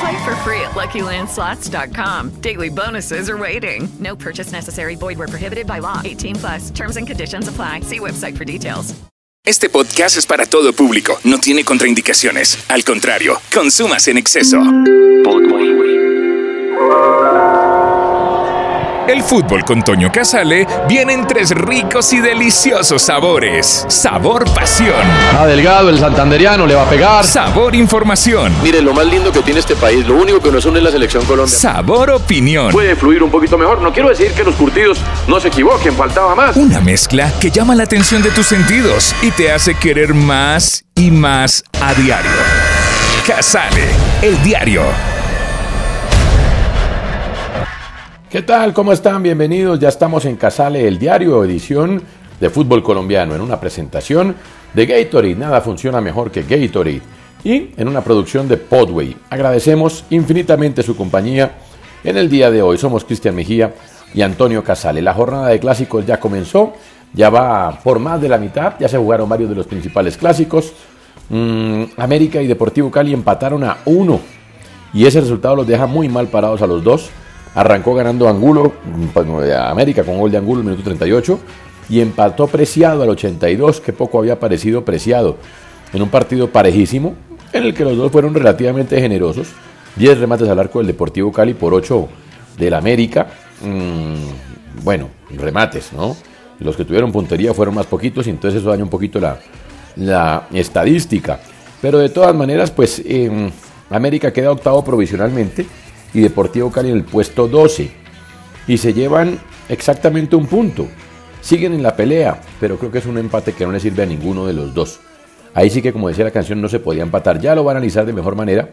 Play for free at LuckyLandSlots.com. Daily bonuses are waiting. No purchase necessary. Void where prohibited by law. 18 plus. Terms and conditions apply. See website for details. Este podcast es para todo público. No tiene contraindicaciones. Al contrario, consumas en exceso. El fútbol con Toño Casale viene en tres ricos y deliciosos sabores. Sabor pasión. Ah, Delgado, el santanderiano, le va a pegar. Sabor información. Mire, lo más lindo que tiene este país, lo único que nos une es la selección Colombia. Sabor opinión. Puede fluir un poquito mejor. No quiero decir que los curtidos no se equivoquen, faltaba más. Una mezcla que llama la atención de tus sentidos y te hace querer más y más a diario. Casale, el diario. ¿Qué tal? ¿Cómo están? Bienvenidos. Ya estamos en Casale, el diario, edición de fútbol colombiano, en una presentación de Gatorade. Nada funciona mejor que Gatorade. Y en una producción de Podway. Agradecemos infinitamente su compañía en el día de hoy. Somos Cristian Mejía y Antonio Casale. La jornada de clásicos ya comenzó. Ya va por más de la mitad. Ya se jugaron varios de los principales clásicos. Mm, América y Deportivo Cali empataron a uno. Y ese resultado los deja muy mal parados a los dos. Arrancó ganando Angulo, América con gol de Angulo minuto 38 y empató Preciado al 82, que poco había parecido Preciado, en un partido parejísimo en el que los dos fueron relativamente generosos. 10 remates al arco del Deportivo Cali por 8 del América. Mm, bueno, remates, ¿no? Los que tuvieron puntería fueron más poquitos y entonces eso daña un poquito la, la estadística. Pero de todas maneras, pues eh, América queda octavo provisionalmente y Deportivo Cali en el puesto 12. Y se llevan exactamente un punto. Siguen en la pelea, pero creo que es un empate que no le sirve a ninguno de los dos. Ahí sí que, como decía la canción, no se podía empatar. Ya lo va a analizar de mejor manera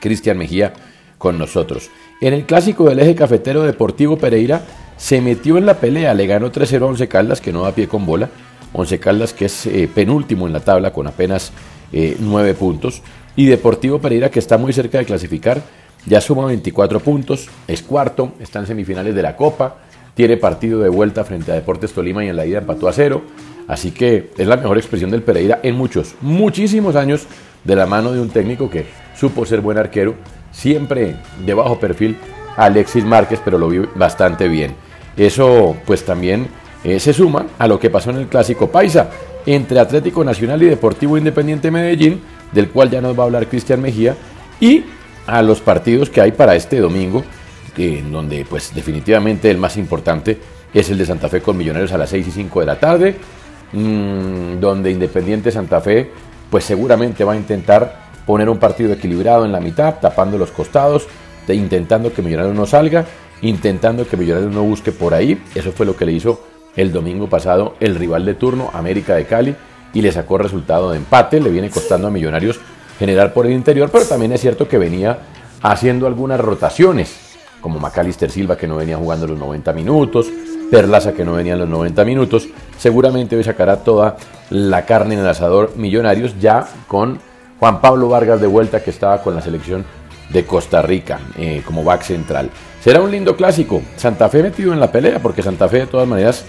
Cristian Mejía con nosotros. En el clásico del eje cafetero Deportivo Pereira se metió en la pelea, le ganó 3-0 a Once Caldas, que no da pie con bola. Once Caldas, que es eh, penúltimo en la tabla con apenas eh, 9 puntos. Y Deportivo Pereira, que está muy cerca de clasificar, ya suma 24 puntos, es cuarto, está en semifinales de la Copa, tiene partido de vuelta frente a Deportes Tolima y en la ida empató a cero. Así que es la mejor expresión del Pereira en muchos, muchísimos años de la mano de un técnico que supo ser buen arquero, siempre de bajo perfil Alexis Márquez, pero lo vi bastante bien. Eso pues también eh, se suma a lo que pasó en el clásico Paisa entre Atlético Nacional y Deportivo Independiente Medellín, del cual ya nos va a hablar Cristian Mejía, y a los partidos que hay para este domingo, en donde pues definitivamente el más importante es el de Santa Fe con Millonarios a las 6 y 5 de la tarde, mmm, donde Independiente Santa Fe pues seguramente va a intentar poner un partido equilibrado en la mitad, tapando los costados, intentando que Millonarios no salga, intentando que Millonarios no busque por ahí, eso fue lo que le hizo el domingo pasado el rival de turno, América de Cali, y le sacó resultado de empate, le viene costando a Millonarios generar por el interior, pero también es cierto que venía haciendo algunas rotaciones, como Macalister Silva que no venía jugando los 90 minutos, Perlaza que no venía en los 90 minutos, seguramente hoy sacará toda la carne en el asador Millonarios ya con Juan Pablo Vargas de vuelta que estaba con la selección de Costa Rica eh, como back central. Será un lindo clásico, Santa Fe metido en la pelea porque Santa Fe de todas maneras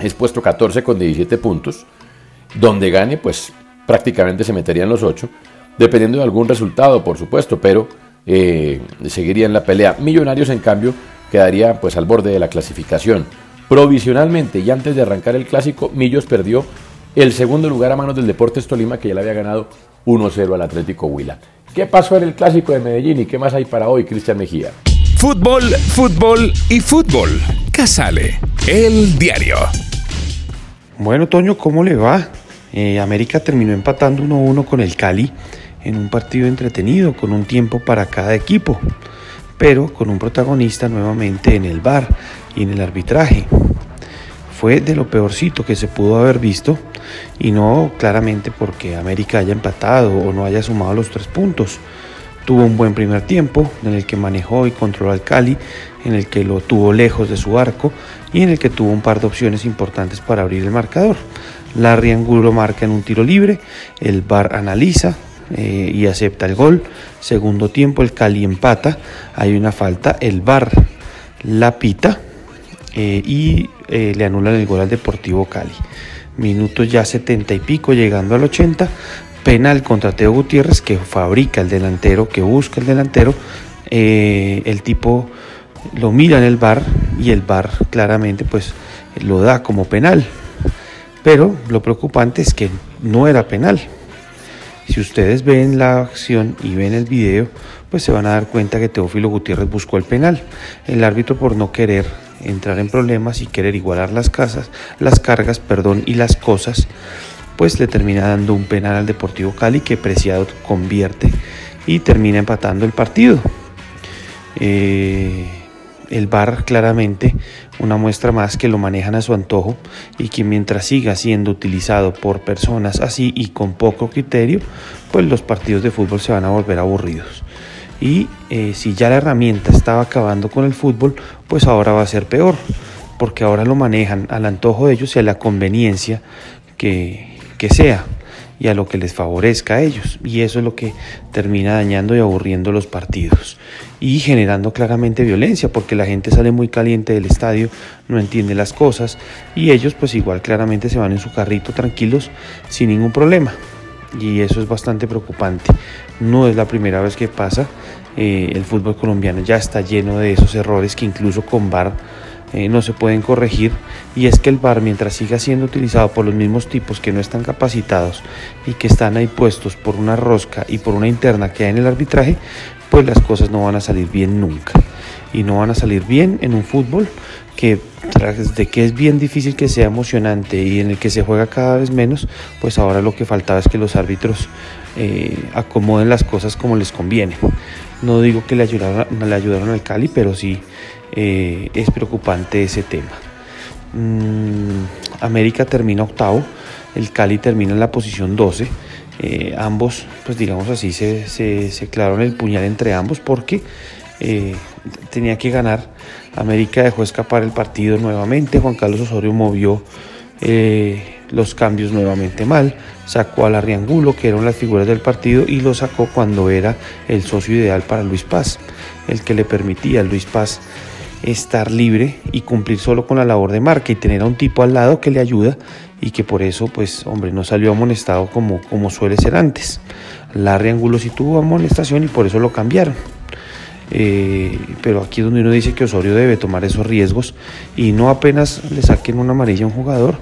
es puesto 14 con 17 puntos, donde gane pues prácticamente se metería en los 8, dependiendo de algún resultado, por supuesto, pero eh, seguiría en la pelea. Millonarios, en cambio, quedaría pues al borde de la clasificación. Provisionalmente y antes de arrancar el clásico, Millos perdió el segundo lugar a manos del Deportes Tolima, que ya le había ganado 1-0 al Atlético Huila. ¿Qué pasó en el clásico de Medellín y qué más hay para hoy, Cristian Mejía? Fútbol, fútbol y fútbol. Casale, el diario. Bueno, Toño, ¿cómo le va? Eh, América terminó empatando 1-1 con el Cali en un partido entretenido, con un tiempo para cada equipo, pero con un protagonista nuevamente en el bar y en el arbitraje. Fue de lo peorcito que se pudo haber visto y no claramente porque América haya empatado o no haya sumado los tres puntos. Tuvo un buen primer tiempo en el que manejó y controló al Cali, en el que lo tuvo lejos de su arco y en el que tuvo un par de opciones importantes para abrir el marcador. Larry Angulo marca en un tiro libre, el VAR analiza eh, y acepta el gol. Segundo tiempo el Cali empata, hay una falta, el VAR la pita eh, y eh, le anulan el gol al Deportivo Cali. Minutos ya 70 y pico, llegando al 80, penal contra Teo Gutiérrez que fabrica el delantero, que busca el delantero. el tipo lo mira en el bar y el bar claramente pues lo da como penal. Pero lo preocupante es que no era penal. Si ustedes ven la acción y ven el video, pues se van a dar cuenta que Teófilo Gutiérrez buscó el penal. El árbitro por no querer entrar en problemas y querer igualar las casas, las cargas, perdón, y las cosas, pues le termina dando un penal al Deportivo Cali que Preciado convierte y termina empatando el partido. Eh, el VAR claramente una muestra más que lo manejan a su antojo y que mientras siga siendo utilizado por personas así y con poco criterio, pues los partidos de fútbol se van a volver aburridos. Y eh, si ya la herramienta estaba acabando con el fútbol, pues ahora va a ser peor, porque ahora lo manejan al antojo de ellos y a la conveniencia que, que sea y a lo que les favorezca a ellos. Y eso es lo que termina dañando y aburriendo los partidos. Y generando claramente violencia, porque la gente sale muy caliente del estadio, no entiende las cosas, y ellos pues igual claramente se van en su carrito tranquilos sin ningún problema. Y eso es bastante preocupante. No es la primera vez que pasa. Eh, el fútbol colombiano ya está lleno de esos errores que incluso con VAR eh, no se pueden corregir y es que el VAR mientras siga siendo utilizado por los mismos tipos que no están capacitados y que están ahí puestos por una rosca y por una interna que hay en el arbitraje, pues las cosas no van a salir bien nunca y no van a salir bien en un fútbol que tras de que es bien difícil que sea emocionante y en el que se juega cada vez menos, pues ahora lo que faltaba es que los árbitros eh, acomoden las cosas como les conviene. No digo que le ayudaron, le ayudaron al Cali, pero sí eh, es preocupante ese tema. Mm, América termina octavo, el Cali termina en la posición 12. Eh, ambos, pues digamos así, se, se, clavaron el puñal entre ambos porque tenía que ganar. América dejó escapar el partido nuevamente. Juan Carlos Osorio movió los cambios nuevamente mal. Sacó a la Riangulo, que eran las figuras del partido, y lo sacó cuando era el socio ideal para Luis Paz, el que le permitía a Luis Paz estar libre y cumplir solo con la labor de marca y tener a un tipo al lado que le ayuda y que por eso, pues, hombre, no salió amonestado como, como suele ser antes. Larry Angulo sí tuvo amonestación y por eso lo cambiaron. Eh, pero aquí es donde uno dice que Osorio debe tomar esos riesgos y no apenas le saquen una amarilla a un jugador,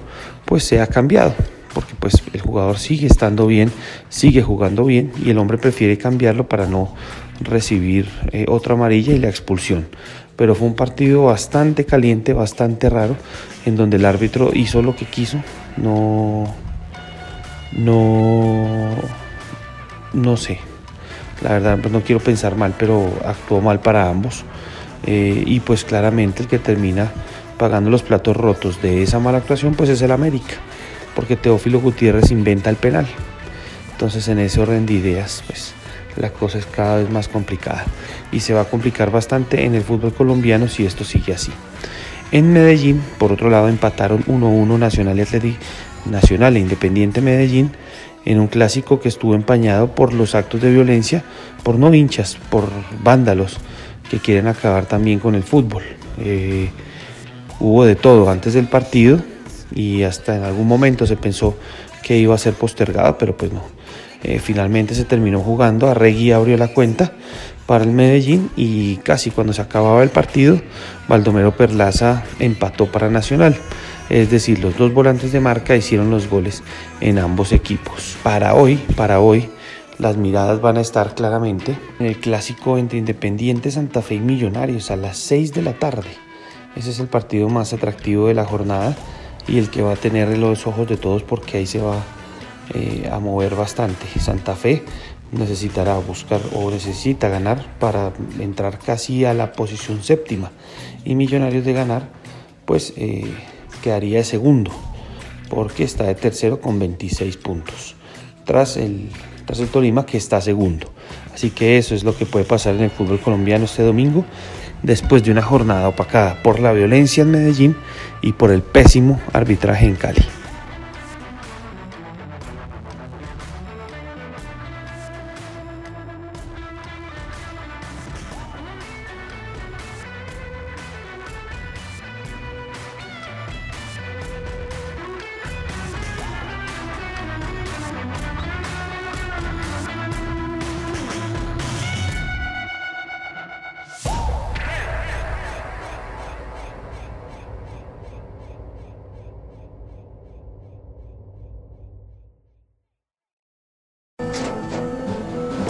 pues sea cambiado. Porque pues el jugador sigue estando bien, sigue jugando bien y el hombre prefiere cambiarlo para no recibir eh, otra amarilla y la expulsión pero fue un partido bastante caliente, bastante raro, en donde el árbitro hizo lo que quiso, no, no, no sé, la verdad pues no quiero pensar mal, pero actuó mal para ambos eh, y pues claramente el que termina pagando los platos rotos de esa mala actuación pues es el América, porque Teófilo Gutiérrez inventa el penal, entonces en ese orden de ideas pues la cosa es cada vez más complicada y se va a complicar bastante en el fútbol colombiano si esto sigue así. En Medellín, por otro lado, empataron 1-1 Nacional y Atlético Nacional e Independiente Medellín en un clásico que estuvo empañado por los actos de violencia, por no hinchas, por vándalos que quieren acabar también con el fútbol. Eh, hubo de todo antes del partido y hasta en algún momento se pensó que iba a ser postergado, pero pues no. Eh, finalmente se terminó jugando, Arregui abrió la cuenta para el Medellín y casi cuando se acababa el partido, Baldomero Perlaza empató para Nacional. Es decir, los dos volantes de marca hicieron los goles en ambos equipos. Para hoy, para hoy, las miradas van a estar claramente en el clásico entre Independiente Santa Fe y Millonarios a las 6 de la tarde. Ese es el partido más atractivo de la jornada y el que va a tener los ojos de todos porque ahí se va eh, a mover bastante. Santa Fe necesitará buscar o necesita ganar para entrar casi a la posición séptima y Millonarios de ganar pues eh, quedaría de segundo porque está de tercero con 26 puntos tras el, tras el Tolima que está segundo así que eso es lo que puede pasar en el fútbol colombiano este domingo después de una jornada opacada por la violencia en Medellín y por el pésimo arbitraje en Cali.